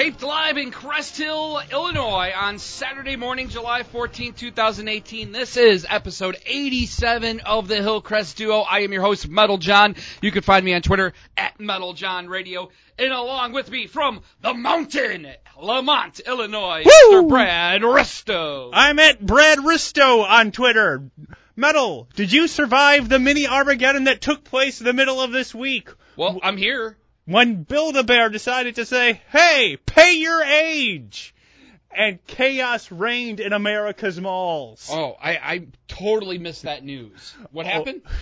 Taped live in Crest Hill, Illinois on Saturday morning, July 14, 2018. This is episode 87 of the Hillcrest Duo. I am your host, Metal John. You can find me on Twitter at Metal John Radio. And along with me from the mountain, Lemont, Illinois, Mr. Brad Risto. I'm at Brad Risto on Twitter. Metal, did you survive the mini Armageddon that took place in the middle of this week? Well, I'm here. When Build-A-Bear decided to say, hey, pay your age! And chaos reigned in America's malls. Oh, I, I totally missed that news. What oh. happened?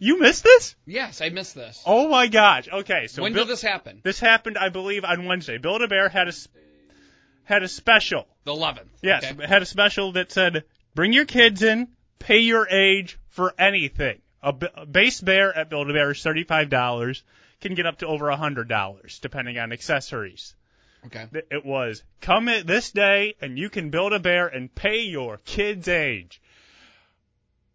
You missed this? Yes, I missed this. Oh my gosh. Okay, so when Buil- did this happen? this happened, I believe, on Wednesday. Build-A-Bear had a, had a special. The 11th. Yes, Okay. had a special that said, bring your kids in, pay your age for anything. A, b- a base bear at Build-A-Bear is $35, can get up to over a $100, depending on accessories. Okay. It was, come at this day and you can build a bear and pay your kid's age.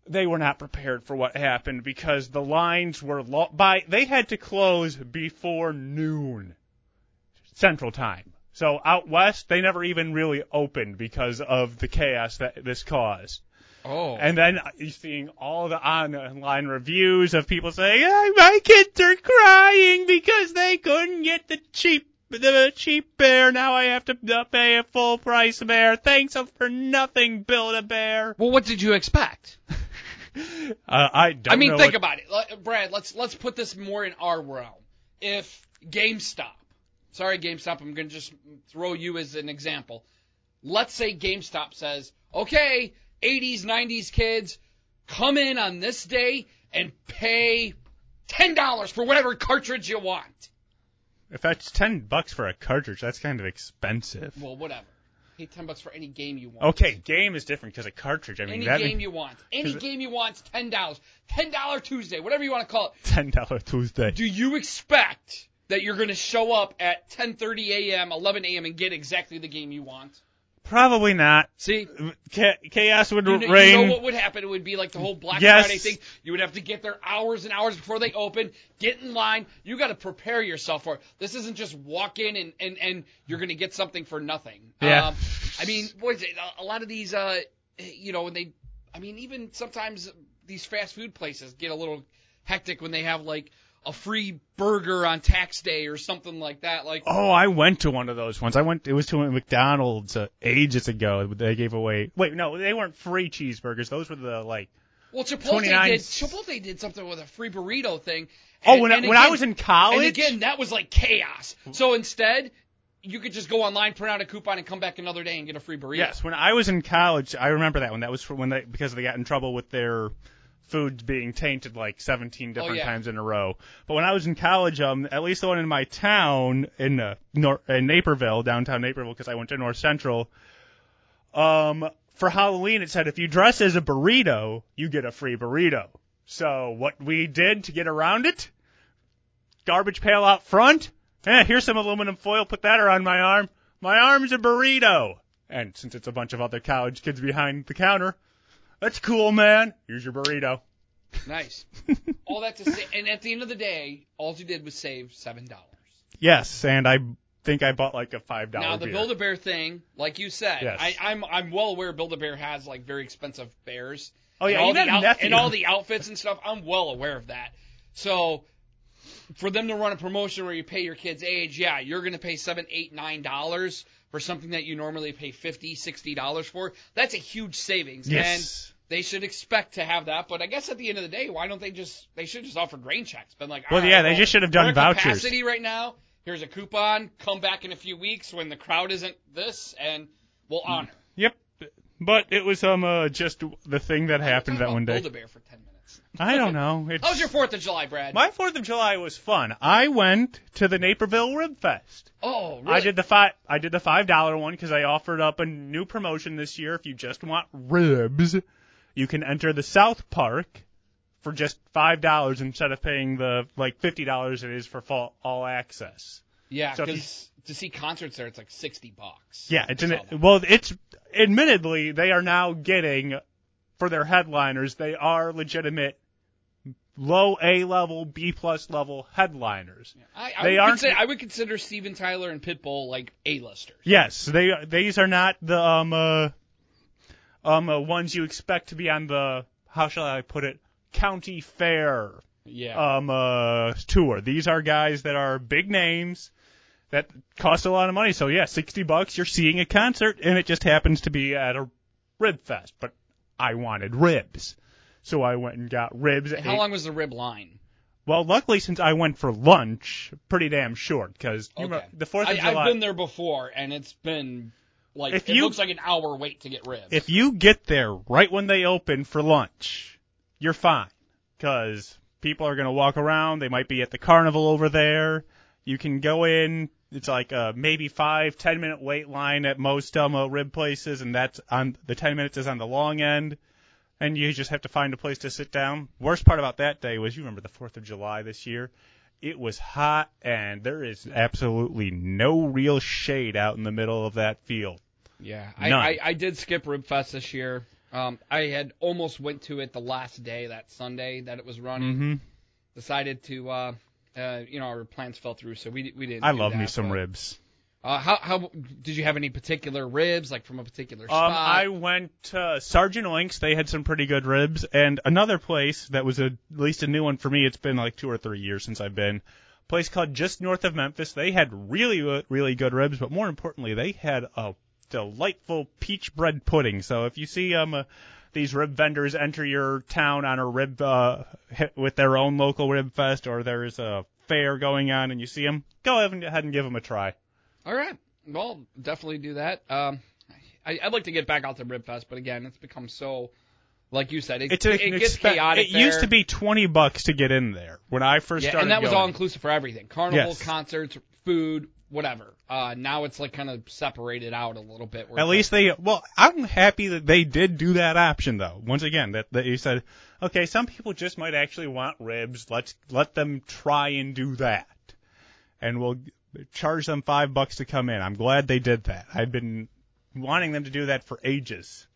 They were not prepared for what happened because the lines were lo- by, they had to close before noon central time. So out west, they never even really opened because of the chaos that this caused. Oh. And then you're seeing all the online reviews of people saying, "Ah, "My kids are crying because they couldn't get the cheap, the cheap bear. Now I have to pay a full price bear. Thanks for nothing, build a bear." well, what did you expect? Uh, I don't I mean, think what- about it, Let- Brad. Let's let's put this more in our realm. If GameStop, sorry GameStop, I'm going to just throw you as an example. Let's say GameStop says, okay, 80s, 90s kids, come in on this day and pay ten dollars for whatever cartridge you want. if that's ten bucks for a cartridge, that's kind of expensive. Well, whatever. Pay ten bucks for any game you want. Okay, game is different because a cartridge. I mean, Any that game you want. Any it- game you want, ten dollars. Ten dollar Tuesday, whatever you want to call it. ten dollar Tuesday. Do you expect that you're going to show up at 10:30 a.m., 11 a.m. and get exactly the game you want? Probably not. See, Cha- chaos would you know, reign. you know what would happen? It would be like the whole Black Yes. Friday thing. You would have to get there hours and hours before they open. Get in line. You got to prepare yourself for it. This isn't just walk in and and and you're going to get something for nothing. Yeah. Um, I mean, what is it? A- A lot of these, uh, you know, when they, I mean, even sometimes these fast food places get a little hectic when they have like a free burger on tax day or something like that. Like, Oh, I went to one of those ones. I went. It was to a McDonald's uh, ages ago. They gave away. Wait, no, they weren't free cheeseburgers. Those were the like. well, Chipotle 29 did Chipotle did something with a free burrito thing. Oh, when and I, when I was in college. And again, that was like chaos. So instead, you could just go online, print out a coupon, and come back another day and get a free burrito. yes, when I was in college, I remember that one. That was for when they because they got in trouble with their food being tainted like 17 different Oh, yeah. times in a row. But when I was in college, um, at least the one in my town in uh, Nor- in Naperville, downtown Naperville, because I went to North Central. Um, for Halloween, it said if you dress as a burrito, you get a free burrito. So what we did to get around it, garbage pail out front. Eh, here's some aluminum foil. Put that around my arm. My arm's a burrito. And since it's a bunch of other college kids behind the counter, that's cool, man. Here's your burrito. Nice. all that to say, and at the end of the day, all you did was save seven dollars. Yes, and I think I bought like a five dollar Now the. Build a Bear thing, like you said, Yes. I, I'm I'm well aware Build a Bear has like very expensive bears. oh yeah, and all, the out- and all the outfits and stuff. I'm well aware of that. So for them to run a promotion where you pay your kid's age, yeah, you're going to pay seven, eight, nine dollars for something that you normally pay fifty, sixty dollars for. That's a huge savings. And they should expect to have that. But I guess at the end of the day, why don't they just they should just offer grain checks? Been like, Well, right, yeah, they just should have done vouchers. Capacity right now. Here's a coupon. Come back in a few weeks when the crowd isn't this, and we'll honor. Yep. But it was um uh, just the thing that happened that one day. Build a Bear for ten minutes. I don't know. It's, How was your Fourth of July, Brad? My Fourth of July was fun. I went to the Naperville Rib Fest. oh, really? I did the five. I did the five dollar one because I offered up a new promotion this year. If you just want ribs, you can enter the South Park for just five dollars instead of paying the like fifty dollars it is for fall, all access. Yeah, So because to see concerts there, it's like sixty bucks. Yeah, it's an, well, it's admittedly they are now getting for their headliners. They are legitimate low A level, B plus level headliners. I, I, They would aren't- consider, I would consider Steven Tyler and Pitbull like A-listers. Yes, they these are not the um uh, um uh, ones you expect to be on the how shall I put it county fair Yeah. um uh tour. These are guys that are big names that cost a lot of money. So yeah, sixty bucks, you're seeing a concert, and it just happens to be at a rib fest. But I wanted ribs, so I went and got ribs. How long was the rib line? Well, luckily since I went for lunch, pretty damn short because Okay. the Fourth of I, July. I've been there before, and it's been like If it you- looks like an hour wait to get ribs. if you get there right when they open for lunch, you're fine. Because people are going to walk around. They might be at the carnival over there. You can go in. It's like a maybe five, ten minute wait line at most uh, rib places, and that's on the ten minutes is on the long end. And you just have to find a place to sit down. Worst part about that day was you remember the Fourth of July this year. It was hot, and there is absolutely no real shade out in the middle of that field. yeah, I, I, I did skip Rib Fest this year. Um, I had almost went to it the last day, that Sunday that it was running. Mm-hmm. Decided to, uh, uh, you know, our plans fell through, so we we didn't. I love me some but- ribs. Uh, how how did you have any particular ribs, like from a particular Um, spot? I went to Sergeant Oinks. They had some pretty good ribs, and another place that was a, at least a new one for me. It's been like two or three years since I've been. A place called just north of Memphis. They had really, really good ribs, but more importantly, they had a delightful peach bread pudding. So if you see um uh, these rib vendors enter your town on a rib uh, hit with their own local rib fest, or there's a fair going on, and you see them, go ahead and give them a try. All right. Well, definitely do that. Um, I, I'd like to get back out to Rib Fest, but again, it's become so, like you said, it, It's a, it gets expe- chaotic. It used to be twenty bucks to get in there when I first yeah, started. and that was going. all inclusive for everything: carnival, Yes. concerts, food, whatever. Uh, now it's like kind of separated out a little bit. where At least they. Well, I'm happy that they did do that option though. Once again, that that you said, okay, some people just might actually want ribs. Let's let them try and do that, and we'll charge them five bucks to come in. I'm glad they did that. I've been wanting them to do that for ages.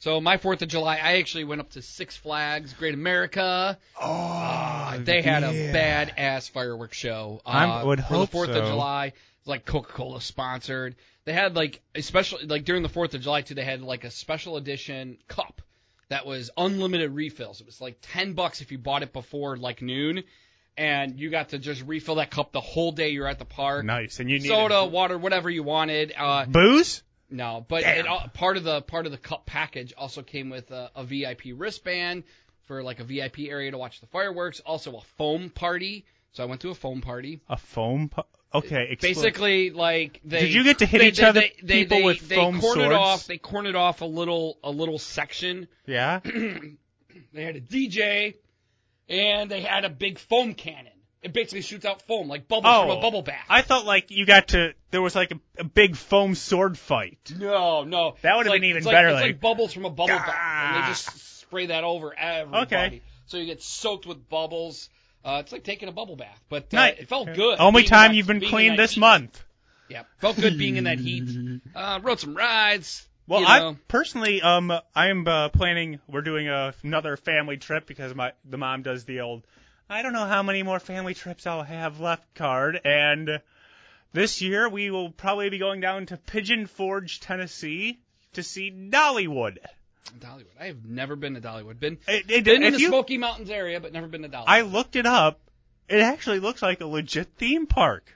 So my Fourth of July, I actually went up to Six Flags Great America. Oh, They had a yeah. badass fireworks show. Uh, I would for hope the Fourth so. of July. It was like Coca-Cola sponsored. They had like especially like during the Fourth of July too. They had like a special edition cup that was unlimited refills. It was like ten bucks if you bought it before like noon, and you got to just refill that cup the whole day you're at the park. Nice, and you need Soda, water, whatever you wanted. Uh, booze. No, but Damn. it, al- part of the part of the cup package also came with a, a VIP wristband for like a VIP area to watch the fireworks. Also a foam party. So I went to a foam party. A foam. Pu- okay, explain. Basically, like they Did you get to hit they, each they, other- They, they, people they, with they foam swords? off. They cornered off a little a little section. Yeah. They had a DJ, and they had a big foam cannon. It basically shoots out foam like bubbles from a bubble bath. Oh, I thought like you got to there was like a, a big foam sword fight. No, no. That would've like- been even it's like- better, It's like- like bubbles from a bubble bath, and they just spray that over everybody. Okay. So you get soaked with bubbles. Uh, it's like taking a bubble bath, but uh, Nice. it felt good. Only time that- you've been being in cleaned that this heat. month. Yeah, felt good being in that heat. Uh, rode some rides. Well, you I personally, um, I am uh, planning. We're doing a, another family trip because my the mom does the old. I don't know how many more family trips I'll have left card, and this year we will probably be going down to Pigeon Forge, Tennessee, to see Dollywood. Dollywood. I have never been to Dollywood. Been It, it, been in the you, Smoky Mountains area, but never been to Dollywood. I looked it up. It actually looks like a legit theme park.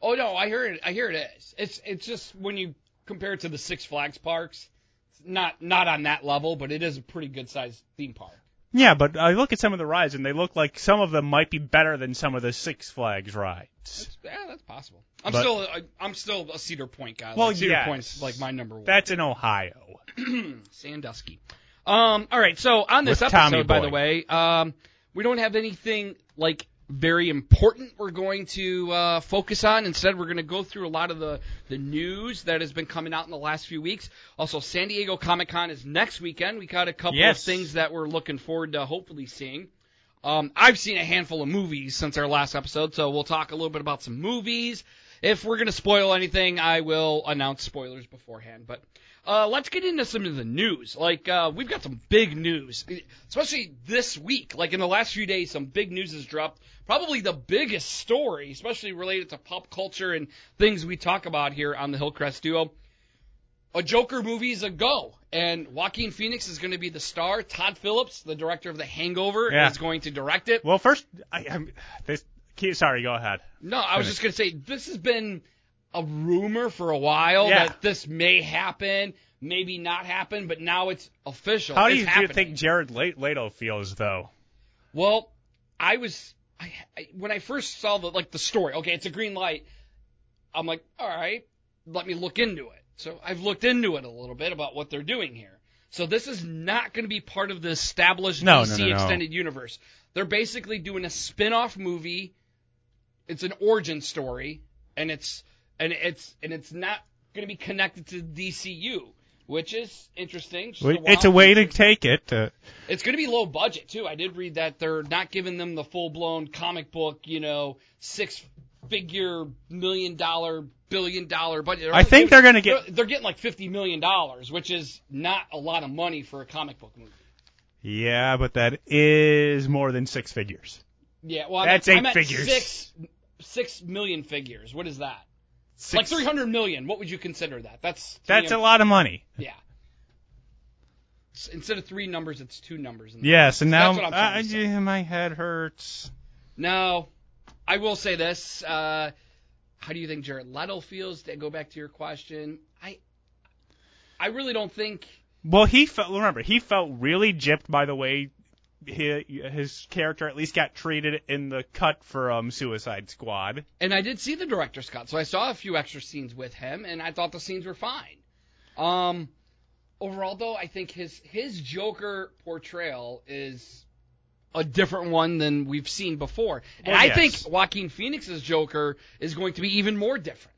Oh no, I hear it. I hear it is. It's it's just when you compare it to the Six Flags parks, it's not not on that level, but it is a pretty good sized theme park. Yeah, but I look at some of the rides and they look like some of them might be better than some of the Six Flags rides. That's, yeah, that's possible. I'm But- still I, I'm still a Cedar Point guy. Well, like Cedar yes. Point's like my number one. That's in Ohio. Sandusky. Um, all right, so on this With episode, by the way, um, we don't have anything like very important we're going to uh, focus on. Instead, we're going to go through a lot of the, the news that has been coming out in the last few weeks. Also, San Diego Comic Con is next weekend. We got a couple Yes. of things that we're looking forward to hopefully seeing. Um, I've seen a handful of movies since our last episode, so we'll talk a little bit about some movies. if we're gonna spoil anything, I will announce spoilers beforehand. But uh, let's get into some of the news. Like uh, we've got some big news, especially this week. Like in the last few days, some big news has dropped. Probably the biggest story, especially related to pop culture and things we talk about here on the Hillcrest Duo. A Joker movie is a go, and Joaquin Phoenix is going to be the star. Todd Phillips, the director of The Hangover, Yeah. is going to direct it. Well, first, I, I'm this. Sorry, go ahead. No, I was just going to say this has been a rumor for a while Yeah. that this may happen, maybe not happen, but now it's official. How do you, happening. think Jared Le- Leto feels though? Well, I was I, I when I first saw the like the story. Okay, it's a green light. I'm like, all right, let me look into it. So I've looked into it a little bit about what they're doing here. So this is not going to be part of the established no, DC no, no. extended universe. They're basically doing a spin-off movie. It's an origin story, and it's and it's and it's not going to be connected to DCU, which is interesting. Just Wait, a It's a way to take it. Uh, It's going to be low budget too. I did read that they're not giving them the full blown comic book, you know, six figure million dollar, billion dollar budget. They're I think giving- they're gonna get- They're, they're getting like fifty million dollars, which is not a lot of money for a comic book movie. yeah, but that is more than six figures. Yeah, well, I That's meant, eight I meant figures. Six, six million figures. What is that? Six, Like three hundred million. What would you consider that? That's That's a lot of money. Yeah. Instead of three numbers, it's two numbers. In the Yes, and now That's what I'm uh, yeah, my head hurts. No, I will say this. Uh, how do you think Jared Leto feels? To go back to your question, I, I really don't think. Well, he felt. Remember, he felt really gypped by the way his, his character at least got treated in the cut for um Suicide Squad. And I did see the director's cut, so I saw a few extra scenes with him, and I thought the scenes were fine. Um, overall, though, I think his his Joker portrayal is a different one than we've seen before, and Well, I yes. think Joaquin Phoenix's Joker is going to be even more different.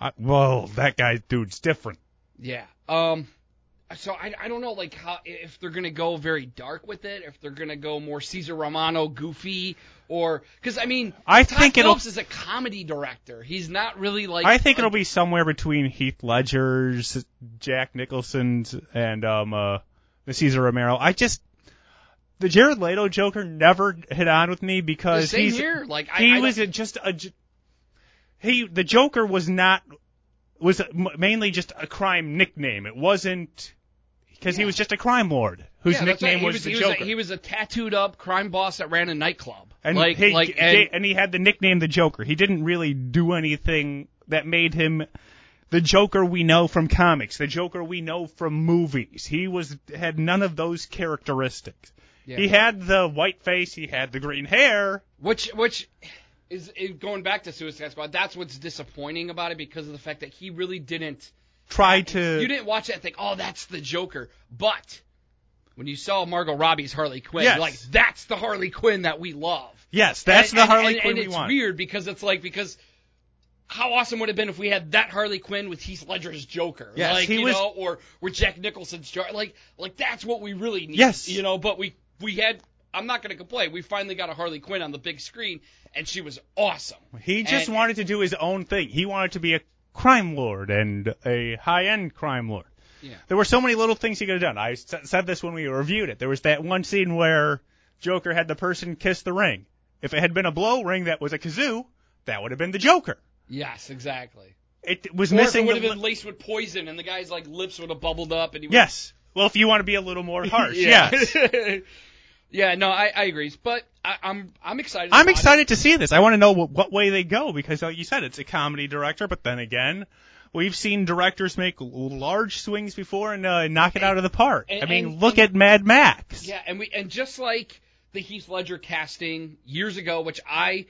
I, whoa, that guy, dude's different. Yeah. Um. So I, I don't know like how if they're gonna go very dark with it, if they're gonna go more Caesar Romano goofy, or because I mean I Todd think it'll- Phillips is a comedy director. He's not really like I think it'll be somewhere between Heath Ledger's, Jack Nicholson's, and um uh the Cesar Romero. I just the Jared Leto Joker never hit on with me because he's here. Like I, he I was just a he the Joker was not was mainly just a crime nickname. It wasn't because he was just a crime lord whose yeah, that's right. nickname He was, the he Joker. Was a, he was a tattooed up crime boss that ran a nightclub. and like he, like and, and he had the nickname the Joker. He didn't really do anything that made him the Joker we know from comics, the Joker we know from movies. He was had none of those characteristics. yeah. He had the white face, he had the green hair. Which which is, is going back to Suicide Squad. That's what's disappointing about it because of the fact that he really didn't. Tried to You didn't watch that thing. oh, that's the Joker. But when you saw Margot Robbie's Harley Quinn, Yes. you're like, that's the Harley Quinn that we love. Yes, that's And- the and- Harley and, Quinn and we it's want. weird because it's like because how awesome would it have been if we had that Harley Quinn with Heath Ledger's Joker, Yes, like he you was- know, or with Jack Nicholson's Joker, like like that's what we really need. Yes. you know, but we we had. I'm not going to complain. We finally got a Harley Quinn on the big screen, and she was awesome. He just And- wanted to do his own thing. He wanted to be a crime lord and a high-end crime lord. Yeah. There were so many little things he could have done. I said this when we reviewed it. There was that one scene where Joker had the person kiss the ring. If it had been a blow ring that was a kazoo, that would have been the Joker. Yes, exactly. It was Or if it missing would have been li- laced with poison, and the guy's like lips would have bubbled up, and he would Yes. Well, if you want to be a little more harsh, yes. yeah, no, I, I agree, but I, I'm I'm excited. I'm about it. excited to see this. I want to know what, what way they go because, like you said, it's a comedy director. But then again, we've seen directors make large swings before and uh, knock it out of the park. and- I mean, and- look and- at Mad Max. Yeah, and we and just like the Heath Ledger casting years ago, which I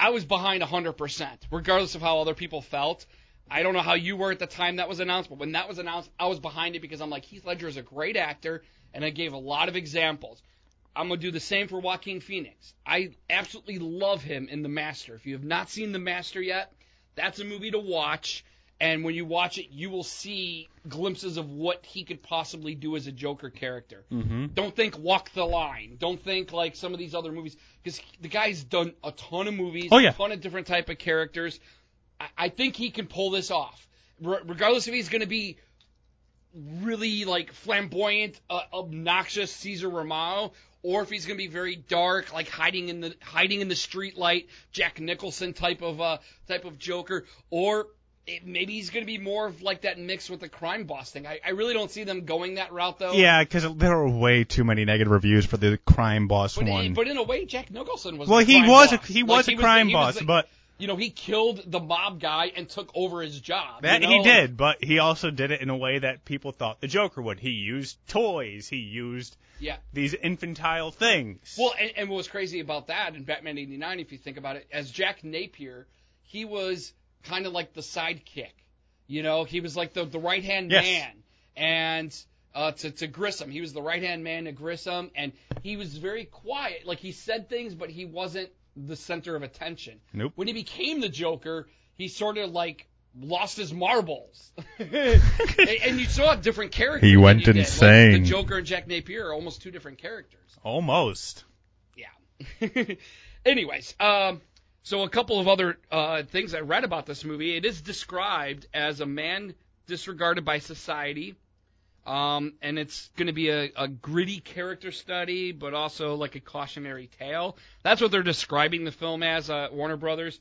I was behind 100%, regardless of how other people felt. I don't know how you were at the time that was announced, but when that was announced, I was behind it because I'm like Heath Ledger is a great actor, and I gave a lot of examples. I'm gonna do the same for Joaquin Phoenix. I absolutely love him in The Master. If you have not seen The Master yet, that's a movie to watch. And when you watch it, you will see glimpses of what he could possibly do as a Joker character. Mm-hmm. Don't think Walk the Line. Don't think like some of these other movies because the guy's done a ton of movies, Oh, yeah. a ton of different type of characters. I, I think he can pull this off, R- regardless if he's going to be really like flamboyant, uh, obnoxious Caesar Romano, or if he's going to be very dark, like hiding in the hiding in the street light, Jack Nicholson type of uh, type of Joker, or it, maybe he's going to be more of like that mix with the crime boss thing. I, I really don't see them going that route though. Yeah, because there were way too many negative reviews for the crime boss but, one. in, but in a way, Jack Nicholson was. well, he crime was boss. a he Like, was a he crime was boss, the- but you know he killed the mob guy and took over his job. that you he did. But he also did it in a way that people thought the Joker would. He used toys. He used Yeah. these infantile things. Well, and, and what was crazy about that in Batman '89, if you think about it, as Jack Napier, he was kind of like the sidekick. You know, he was like the the right hand Yes. man, and uh, to to Grissom, he was the right hand man to Grissom, and he was very quiet. Like he said things, but he wasn't the center of attention. Nope. When he became the Joker, he sort of like lost his marbles, and, you saw different characters. He went did. Like, insane. the Joker and Jack Napier are almost two different characters. Almost. Yeah. Anyways, um, so a couple of other uh, things I read about this movie. It is described as a man disregarded by society, um, and it's going to be a, a gritty character study, but also like a cautionary tale. That's what they're describing the film as. Uh, Warner Brothers.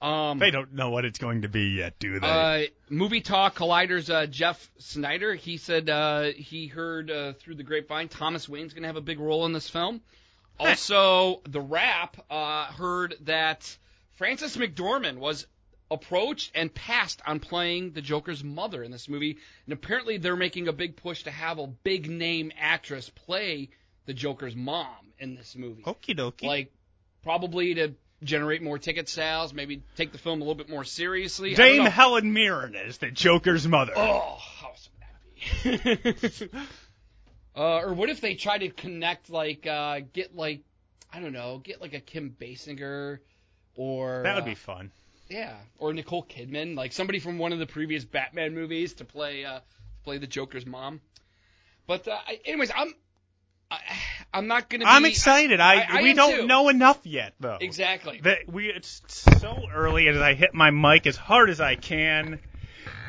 Um, They don't know what it's going to be yet, do they? uh, Movie Talk Collider's uh, Jeff Sneider. He said uh, he heard uh, through the grapevine Thomas Wayne's going to have a big role in this film. Also, The Wrap uh, heard that Frances McDormand was approached and passed on playing the Joker's mother in this movie, and apparently they're making a big push to have a big name actress play the Joker's mom in this movie Okie dokie. like probably to generate more ticket sales, maybe take the film a little bit more seriously. Dame. Helen Mirren is the Joker's mother. Oh, how awesome would that be? uh, or what if they try to connect, like, uh, get like, I don't know, get like a Kim Basinger, or that would uh, be fun. Yeah, or Nicole Kidman, like somebody from one of the previous Batman movies to play uh, play the Joker's mom. But uh, anyways, I'm I, I'm not gonna. Be, I'm excited. I, I- I we don't too. know enough yet, though. exactly. That we it's so early as I hit my mic as hard as I can.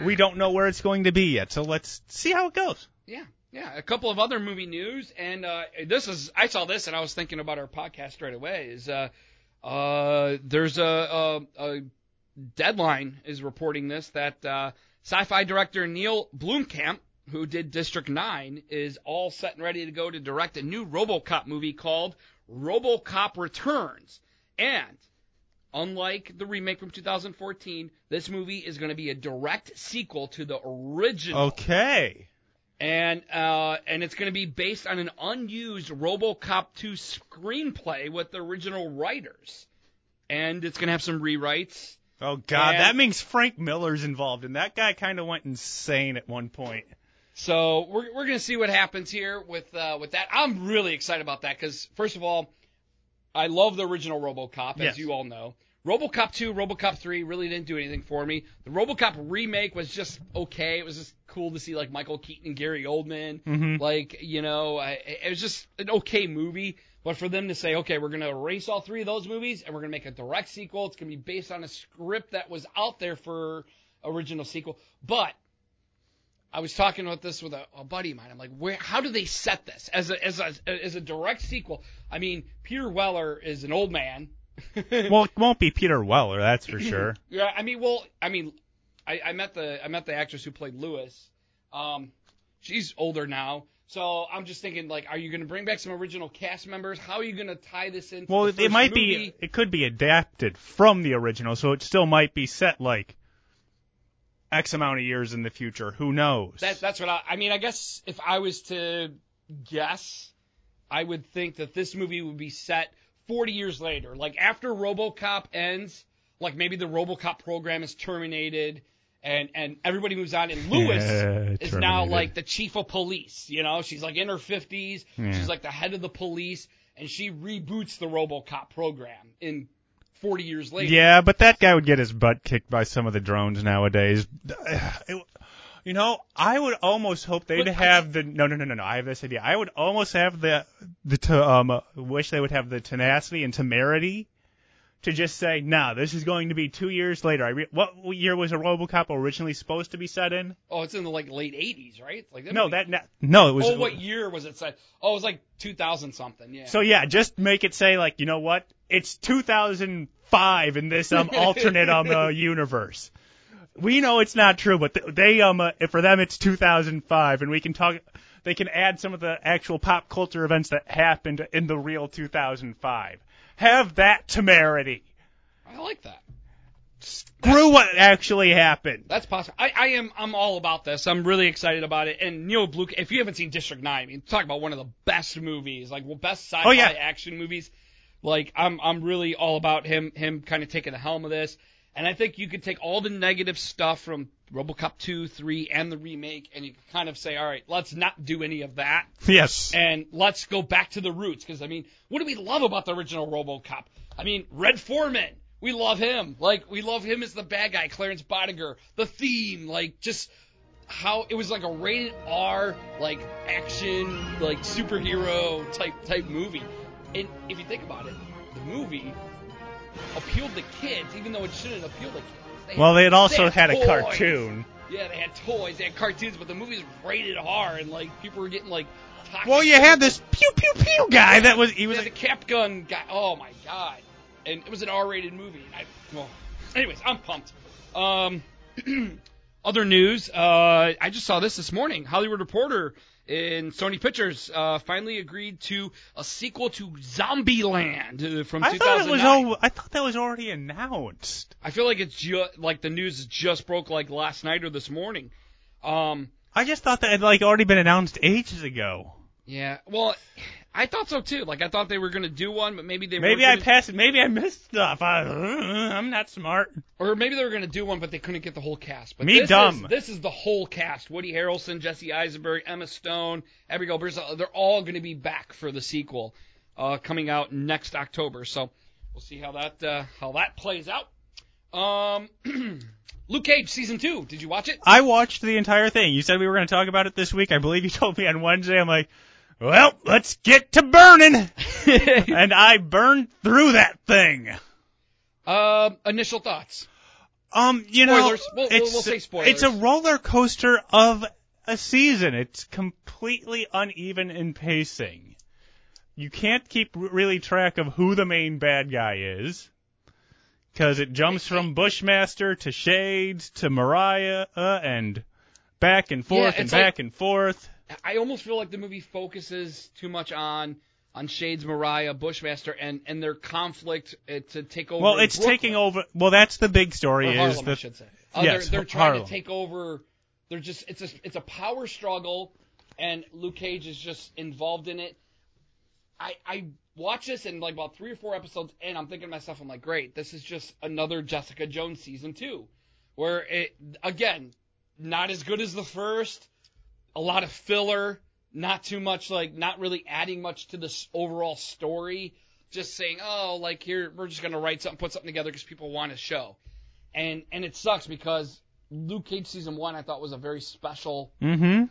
We don't know where it's going to be yet, so let's see how it goes. Yeah, yeah. A couple of other movie news, and uh, this is I saw this and I was thinking about our podcast right away. Is uh, uh, there's a, a, a deadline is reporting this that uh, sci-fi director Neil Blomkamp, who did District Nine, is all set and ready to go to direct a new RoboCop movie called RoboCop Returns, and Unlike the remake from 2014, this movie is going to be a direct sequel to the original Okay. and uh, and it's going to be based on an unused RoboCop 2 screenplay with the original writers, and it's going to have some rewrites. Oh God, And- that means Frank Miller's involved, and that guy kind of went insane at one point. So we're we're going to see what happens here with uh, with that. I'm really excited about that because first of all, I love the original RoboCop, as Yes. you all know. RoboCop 2, RoboCop 3 really didn't do anything for me. The RoboCop remake was just okay. It was just cool to see like Michael Keaton and Gary Oldman. Mhm. Like, you know, I, it was just an okay movie. But for them to say, okay, we're going to erase all three of those movies and we're going to make a direct sequel. It's going to be based on a script that was out there for original sequel. But I was talking about this with a, a buddy of mine. I'm like, where? How do they set this as a as a as a direct sequel? I mean, Peter Weller is an old man. well, it won't be Peter Weller, that's for sure. Yeah, I mean, well, I mean, I, I met the I met the actress who played Lewis. Um, she's older now, so I'm just thinking, like, are you going to bring back some original cast members? How are you going to tie this in? Well, it might movie? be, it could be adapted from the original, so it still might be set like X amount of years in the future. Who knows? That, that's what I. I mean, I guess if I was to guess, I would think that this movie would be set 40 years later, like after RoboCop ends, like maybe the RoboCop program is terminated. And, and everybody moves on, and Lewis Yeah, is now like the chief of police. You know, she's like in her 50s. Yeah. She's like the head of the police, and she reboots the RoboCop program in 40 years later. Yeah, but that guy would get his butt kicked by some of the drones nowadays. It- you know, I would almost hope they'd But I- have the no, no, no, no, no. I have this idea. I would almost have the the um uh, wish they would have the tenacity and temerity to just say, nah, this is going to be two years later. I re- what year was a RoboCop originally supposed to be set in? Oh, it's in the like late '80s, right? Like No, movie- that no, it was. Oh, what year was it set? Oh, it was like 2000 something. Yeah. So yeah, just make it say like, you know what? It's 2005 in this um alternate um uh, universe. We know it's not true, but th- they um uh, for them it's 2005, and we can talk. They can add some of the actual pop culture events that happened in the real 2005. Have that temerity. I like that. Screw what actually happened. That's possible. I, I am. I'm all about this. I'm really excited about it. And Neil Blue. If you haven't seen District Nine, I mean, talk about one of the best movies, like well, best sci-fi Oh, yeah. action movies. Like I'm. I'm really all about him. Him kind of taking the helm of this. And I think you could take all the negative stuff from RoboCop 2, 3, and the remake, and you can kind of say, all right, let's not do any of that. Yes. and let's go back to the roots. Because I mean, what do we love about the original RoboCop? I mean, Red Foreman. We love him. Like we love him as the bad guy, Clarence Boddicker. The theme, like just how it was like a rated R, like action, like superhero type type movie. And if you think about it, the movie appealed to kids, even though it shouldn't appeal to kids. Well, they had also they had a cartoon. Yeah, they had toys, they had cartoons, but the movie's rated R, and like people were getting like. Toxic Well, you had this pew pew pew guy that was he was was the cap gun guy. Oh my god! And it was an R-rated movie. I, well, anyways, I'm pumped. Um, other news. Uh, I just saw this this morning. Hollywood Reporter in Sony Pictures uh, finally agreed to a sequel to Zombieland uh, from I thought it was al- I thought that was already announced. I feel like it's just like the news just broke like last night or this morning. Um, I just thought that had like already been announced ages ago. yeah. Well, I thought so too. Like I thought they were gonna do one, but maybe they Maybe I gonna- passed. Maybe I missed stuff. I, I'm not smart. Or maybe they were going to do one, but they couldn't get the whole cast. But Me this dumb. Is, this is the whole cast: Woody Harrelson, Jesse Eisenberg, Emma Stone, Abigail Breslin. They're all going to be back for the sequel, uh, coming out next October. So we'll see how that uh, how that plays out. Um, Luke Cage season two. Did you watch it? I watched the entire thing. You said we were going to talk about it this week. I believe you told me on Wednesday. I'm like, well, let's get to burning. and I burned through that thing. uh, initial thoughts. Um, you know, Spoilers. We'll- it's, we'll say spoilers. it's a roller coaster of a season. It's completely uneven in pacing. You can't keep really track of who the main bad guy is. Cause it jumps from Bushmaster to Shades to Mariah, uh, and back and forth and it's like- back and forth. I almost feel like the movie focuses too much on on Shades, Mariah, Bushmaster, and and their conflict uh, to take over. Well, it's Brooklyn. taking over. Well, that's the big story Or is Harlem, I should say. Uh, yes, they're, they're trying Harlem. to take over. They're just it's a it's a power struggle, and Luke Cage is just involved in it. I I watch this and like about three or four episodes and I'm thinking to myself, I'm like, great, this is just another Jessica Jones season two, where it again not as good as the first, a lot of filler, not too much like not really adding much to this overall story. Just saying, oh, like here we're just gonna write something, put something together because people want a show and and it sucks because Luke Cage season one I thought was a very special Mm-hmm.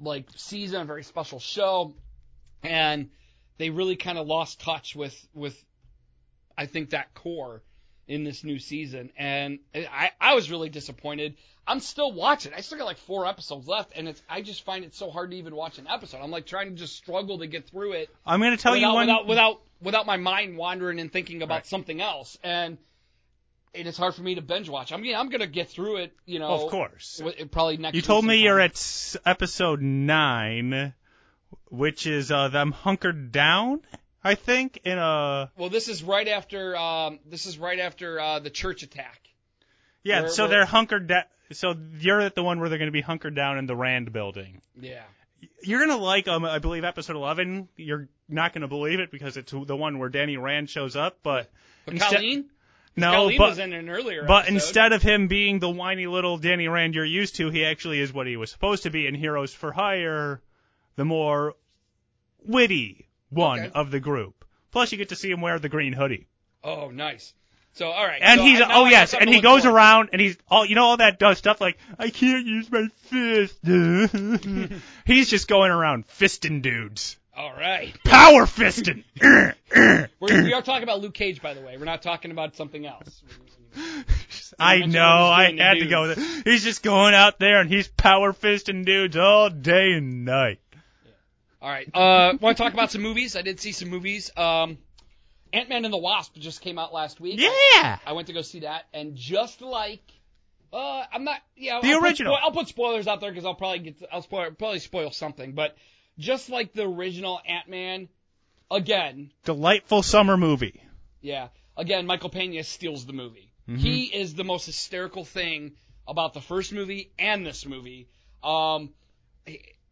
like season, a very special show, and they really kind of lost touch with with I think that core in this new season, and I I was really disappointed. I'm still watching. I still got like four episodes left, and it's I just find it so hard to even watch an episode. I'm like trying to just struggle to get through it I'm going to tell without, you one. without without without my mind wandering and thinking about Right. something else, and and it's hard for me to binge watch. I mean, I'm gonna get through it, you know. of course. w- Probably next. You told me sometime. you're at s- episode nine, which is uh, them hunkered down. I think in a Well, this is right after um, this is right after uh, the church attack. yeah. Where- so where- they're hunkered down. So you're at the one where they're going to be hunkered down in the Rand building. Yeah. You're gonna like um I believe episode 11. You're not gonna believe it because it's the one where Danny Rand shows up, but But Instead- Colleen, no, Colleen but was in an earlier. But episode. instead of him being the whiny little Danny Rand you're used to, he actually is what he was supposed to be in Heroes for Hire, the more witty one Okay. of the group. Plus, you get to see him wear the green hoodie. oh, nice. So all right. And so he's oh yes, and he goes forward around and he's all you know all that does stuff like I can't use my fist. he's just going around fisting dudes. All right. Power fisting. We're, we are talking about Luke Cage, by the way. We're not talking about something else. I know. I had dudes. to go with it. He's just going out there and he's power fisting dudes all day and night. All right. Uh, want to talk about some movies? I did see some movies. Um, Ant Man and the Wasp just came out last week. Yeah. I went to go see that, and just like, uh, I'm not, yeah, The I'll original. Put, spo- I'll put spoilers out there because I'll probably get, to, I'll spoil, probably spoil something, but just like the original Ant Man, again, Delightful summer movie. yeah, again, Michael Pena steals the movie. Mm-hmm. He is the most hysterical thing about the first movie and this movie. Um,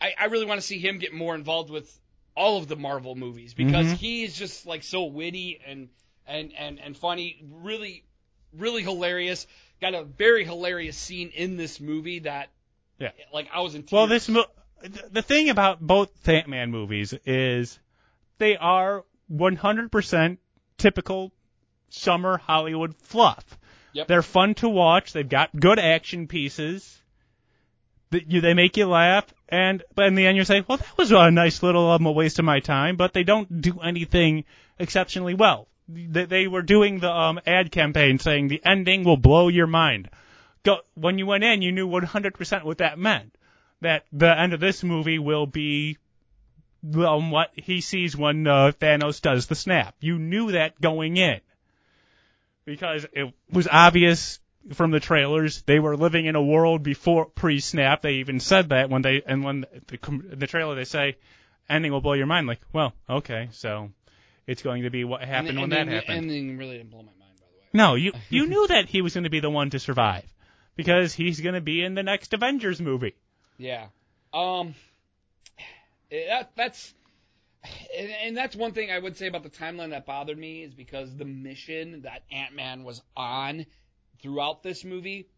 I, I really want to see him get more involved with all of the Marvel movies because Mhm. he is just like so witty and and and and funny, really really hilarious. Got a very hilarious scene in this movie that Yeah. like I was in tears. Well, this mo- the thing about both Ant-Man movies is they are 100% typical summer Hollywood fluff. Yep. They're fun to watch. They've got good action pieces. You, they make you laugh, and but in the end you say, well, that was a nice little um, a waste of my time. But they don't do anything exceptionally well. They, they were doing the um, ad campaign saying the ending will blow your mind. Go, when you went in, you knew 100% what that meant. That the end of this movie will be um, what he sees when uh, Thanos does the snap. You knew that going in because it was obvious from the trailers they were living in a world before pre-snap. They even said that when they and when the, the trailer they say ending will blow your mind. Like, well, okay, so it's going to be what and happened the when that ending- happened. Ending really didn't blow my mind, by the way. No, you you knew that he was going to be the one to survive because he's going to be in the next Avengers movie. Yeah. Um. eh, That that's. And, and that's one thing I would say about the timeline that bothered me is because the mission that Ant Man was on throughout this movie,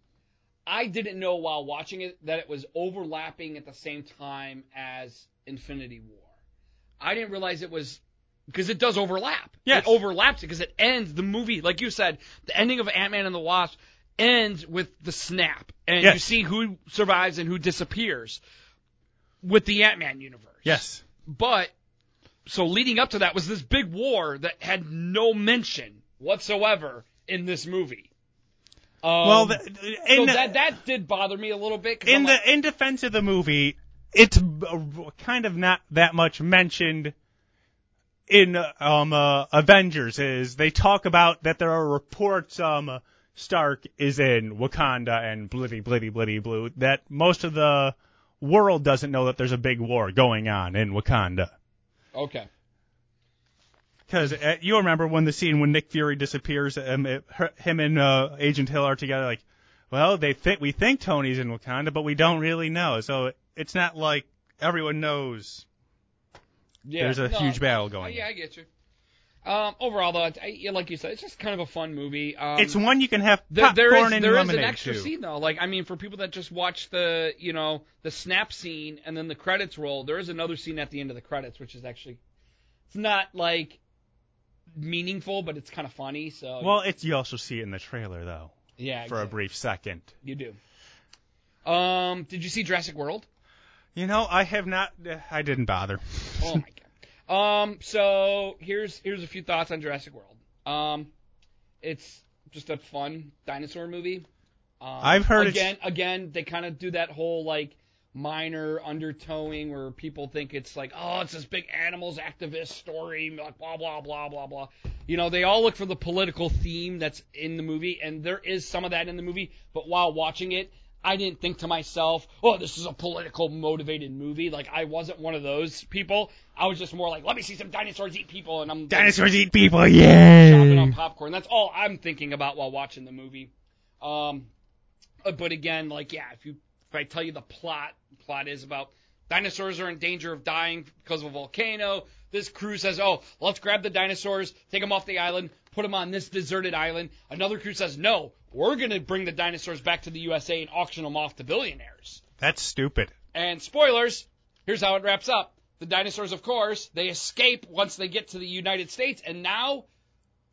I didn't know while watching it that it was overlapping at the same time as Infinity War. I didn't realize it was because it does overlap. Yes. It overlaps because it ends the movie, like you said, the ending of Ant Man and the Wasp ends with the snap, and you see who survives and who disappears with the Ant Man universe. Yes. But so leading up to that was this big war that had no mention whatsoever in this movie. Um, well, the, so that that did bother me a little bit. in I'm the like, in defense of the movie, it's uh, kind of not that much mentioned in um uh, Avengers. Is they talk about that there are reports um Stark is in Wakanda and blitty blitty blitty blue. That most of the world doesn't know that there's a big war going on in Wakanda. okay, Because uh, you remember when the scene when Nick Fury disappears, um, it, her, him and uh, Agent Hill are together. Like, well, they think we think Tony's in Wakanda, but we don't really know. So it's not like everyone knows yeah, there's a no, huge battle going. yeah, I get you. Um, overall, though, I, like you said, it's just kind of a fun movie. Um, It's one you can have There, popcorn there is and there is an extra too. scene though. Like I mean, for people that just watch the you know the snap scene and then the credits roll, there is another scene at the end of the credits, which is actually it's not like meaningful, but it's kind of funny. So Well, it's you also see it in the trailer though yeah, for a brief second. you do. Um, did you see Jurassic World? You know, I have not. I didn't bother. Oh my god. Um, so here's here's a few thoughts on Jurassic World. Um, it's just a fun dinosaur movie. Um, I've heard again. Again, they kind of do that whole like minor undertowing where people think it's like, oh, it's this big animals activist story, like blah blah blah blah blah. You know, they all look for the political theme that's in the movie, and there is some of that in the movie. But while watching it, I didn't think to myself, oh, this is a political motivated movie. Like I wasn't one of those people. I was just more like, let me see some dinosaurs eat people, and I'm Dinosaurs eat people, chopping yay! on popcorn. That's all I'm thinking about while watching the movie. Um, but again, like yeah, if you if I tell you the plot, plot is about dinosaurs are in danger of dying because of a volcano. This crew says, oh, let's grab the dinosaurs, take them off the island, put them on this deserted island. Another crew says, no, we're gonna bring the dinosaurs back to the USA and auction them off to billionaires. That's stupid. And spoilers, here's how it wraps up. The dinosaurs, of course, they escape once they get to the United States, and now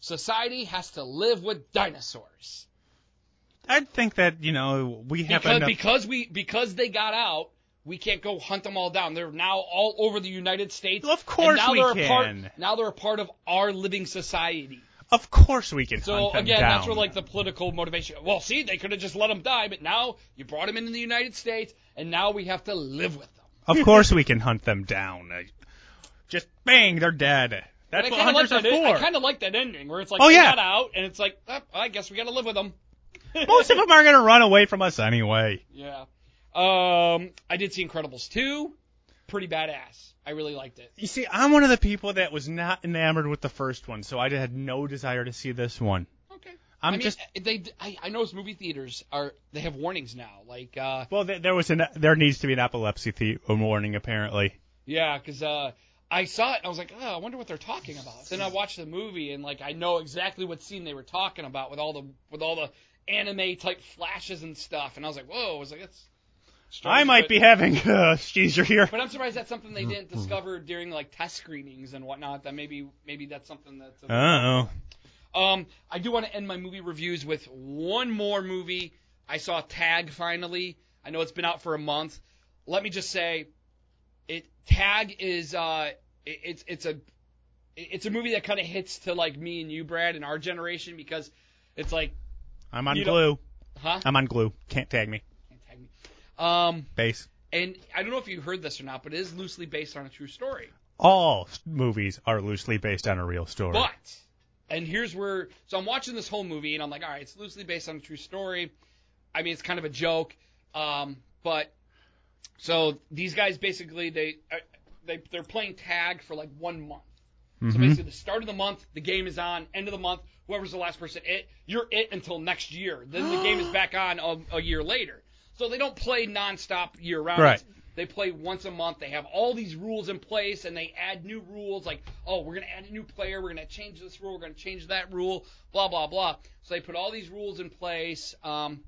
society has to live with dinosaurs. I'd think that you know we have Because, enough. because we because they got out, we can't go hunt them all down. They're now all over the United States. Well, of course and now we they're A part, now they're a part of our living society. Of course we can So hunt them again, down. that's where like the political motivation. Well, see, they could have just let them die, but now you brought them into the United States, and now we have to live with them. Of course we can hunt them down. Uh, Just bang, they're dead. That's what like hunters that. are I kind of like that ending where it's like Oh, they yeah. got out, and it's like, oh, I guess we got to live with them. Most of them are gonna run away from us anyway. Yeah. Um, I did see Incredibles 2. Pretty badass. I really liked it. You see, I'm one of the people that was not enamored with the first one, so I had no desire to see this one. Okay. I'm I mean, just they. I, I noticed movie theaters are they have warnings now. Like, uh, well, th- there was an there needs to be an epilepsy the- warning apparently. yeah, because uh, I saw it. and I was like, oh, I wonder what they're talking about. Then I watched the movie and like I know exactly what scene they were talking about with all the with all the anime type flashes and stuff. And I was like, whoa. I was like, that's. strange, I might but- be having a seizure here. But I'm surprised that's something they didn't discover during like test screenings and whatnot. That maybe maybe that's something that's. Uh oh. Um, I do want to end my movie reviews with one more movie. I saw Tag finally. I know it's been out for a month. Let me just say, it Tag is uh, it, it's it's a it's a movie that kind of hits to like me and you, Brad, and our generation because it's like, I'm on You glue. huh? I'm on glue. Can't tag me. Can't tag me. Um, Base. and I don't know if you heard this or not, but it is loosely based on a true story. All movies are loosely based on a real story. But, and here's where, so I'm watching this whole movie and I'm like, all right, it's loosely based on a true story. I mean, it's kind of a joke. Um, but, so these guys basically, they, uh, they, they're playing tag for like one month. So Mhm. basically, the start of the month, the game is on. End of the month, whoever's the last person it, you're it until next year. Then the game is back on a, a year later. So they don't play nonstop year round. Right. They play once a month. They have all these rules in place, and they add new rules. Like, oh, we're gonna add a new player. We're gonna change this rule. We're gonna change that rule. Blah blah blah. So they put all these rules in place. Um,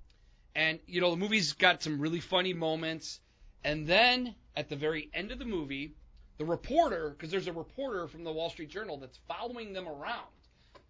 and you know the movie's got some really funny moments. And then at the very end of the movie, the reporter, because there's a reporter from the Wall Street Journal that's following them around,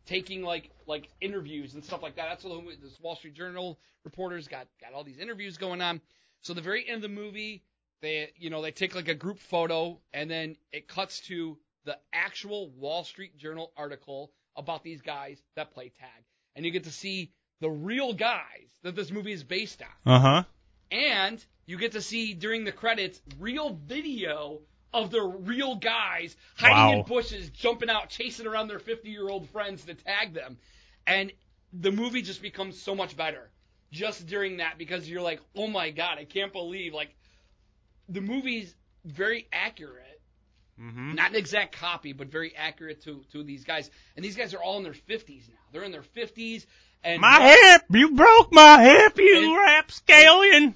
taking like like interviews and stuff like that. That's what the, this Wall Street Journal reporters got got all these interviews going on. So the very end of the movie, they you know they take like a group photo and then it cuts to the actual Wall Street Journal article about these guys that play tag, and you get to see the real guys that this movie is based on Uh huh. and you get to see during the credits real video of the real guys hiding Wow. in bushes, jumping out, chasing around their 50 year old friends to tag them. And the movie just becomes so much better just during that because you're like, oh my god, I can't believe like the movie's very accurate. Mm-hmm. Not an exact copy, but very accurate to, to these guys. And these guys are all in their 50s now. They're in their 50s. And My hip! You broke my hip, you And- rapscallion!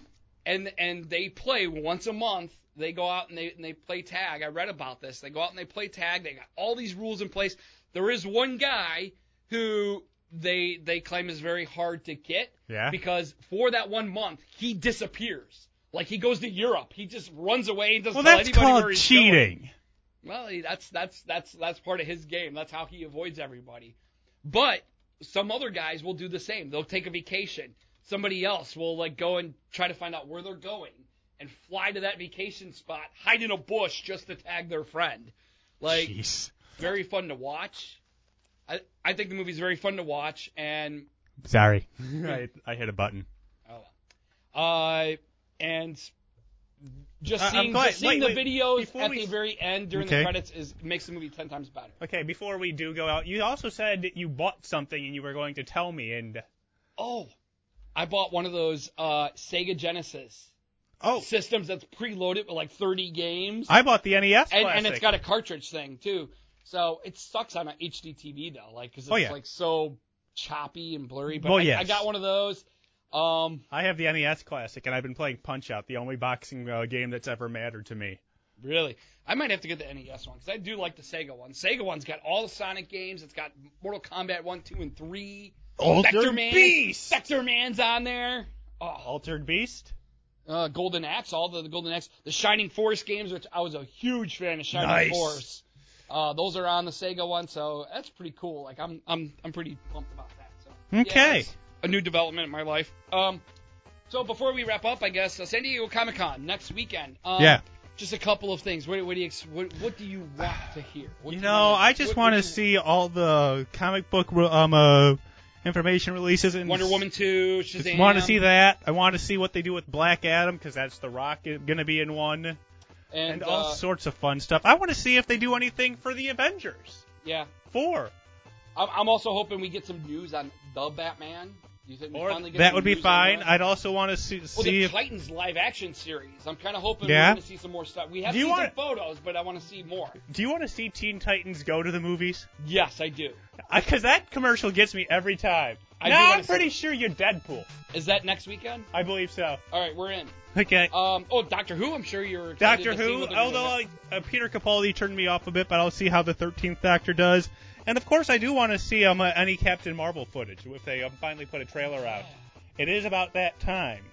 And and they play once a month. They go out and they and they play tag. I read about this. They go out and they play tag. They got all these rules in place. There is one guy who they they claim is very hard to get Yeah. because for that one month he disappears. Like he goes to Europe. He just runs away and doesn't Well, tell that's anybody where called he's going. cheating. Well, he- that's that's that's that's part of his game. That's how he avoids everybody. But some other guys will do the same. They'll take a vacation. Somebody else will like go and try to find out where they're going and fly to that vacation spot, hide in a bush just to tag their friend. Like Jeez. very fun to watch. I I think the movie's very fun to watch and Sorry. I, I hit a button. Oh, uh and just I- seeing glad- just seeing wait, the wait, videos at we- the very end during Okay. the credits is makes the movie ten times better. Okay, before we do go out, you also said that you bought something and you were going to tell me, and Oh, I bought one of those uh, Sega Genesis oh, systems that's preloaded with like 30 games, I bought the NES and, and it's got a cartridge thing too. So it sucks on an HD TV though, like because it's Oh, yeah. like so choppy and blurry. But I, yes. I got one of those. Um, I have the NES classic, and I've been playing Punch Out, the only boxing uh, game that's ever mattered to me. really, I might have to get the NES one because I do like the Sega one. Sega one's got all the Sonic games. It's got Mortal Kombat one, two, and three. Vectorman, Beast. Vectorman's on there. Oh, Altered Beast. uh, Golden Axe, all the, the Golden Axe, the Shining Force games, which I was a huge fan of Shining Nice. Force. Uh, those are on the Sega one, so that's pretty cool. Like I'm I'm I'm pretty pumped about that. So Okay. that's a new development in my life. Um, So before we wrap up, I guess uh, San Diego Comic Con next weekend. Um, Yeah. Just a couple of things. What, what do you what, what do you want to hear? What You know, wanna- I just want to you- see all the comic book um uh, information releases and Wonder Woman two, Just Shazam. want to see that. I want to see what they do with Black Adam because that's The Rock going to be in one, and, and, all uh, sorts of fun stuff. I want to see if they do anything for the Avengers yeah. four. I'm, I'm also hoping we get some news on the Batman. Do you think Or that would be fine. I'd also want to see, Well, see the if Titans live action series. I'm kind of hoping Yeah? we're going to see some more stuff. We have Do seen some photos, but I want to see more. Do you want to see Teen Titans go to the movies? Yes, I do. Because that commercial gets me every time. I now I'm pretty sure you're Deadpool. Is that next weekend? I believe so. All right, we're in. Okay. Um, oh, Doctor Who. I'm sure you're Doctor to Who, although uh, Peter Capaldi turned me off a bit, but I'll see how the 13th Doctor does. And of course, I do want to see um, uh, any Captain Marvel footage if they um, finally put a trailer out. It is about that time.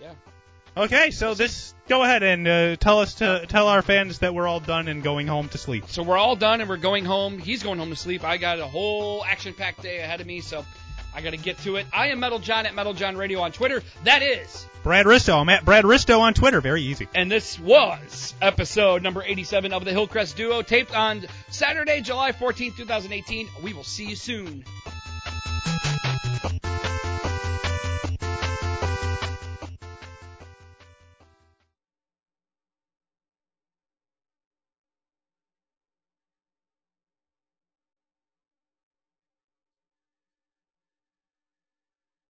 Yeah. Okay, so this go ahead and uh, tell us to tell our fans that we're all done and going home to sleep. So we're all done and we're going home. He's going home to sleep. I got a whole action-packed day ahead of me, so I got to get to it. I am Metal John at Metal John Radio on Twitter. That is, Brad Risto, I'm at Brad Risto on Twitter. Very easy. and this was episode number 87 of the Hillcrest Duo, taped on Saturday, July 14th, 2018. We will see you soon.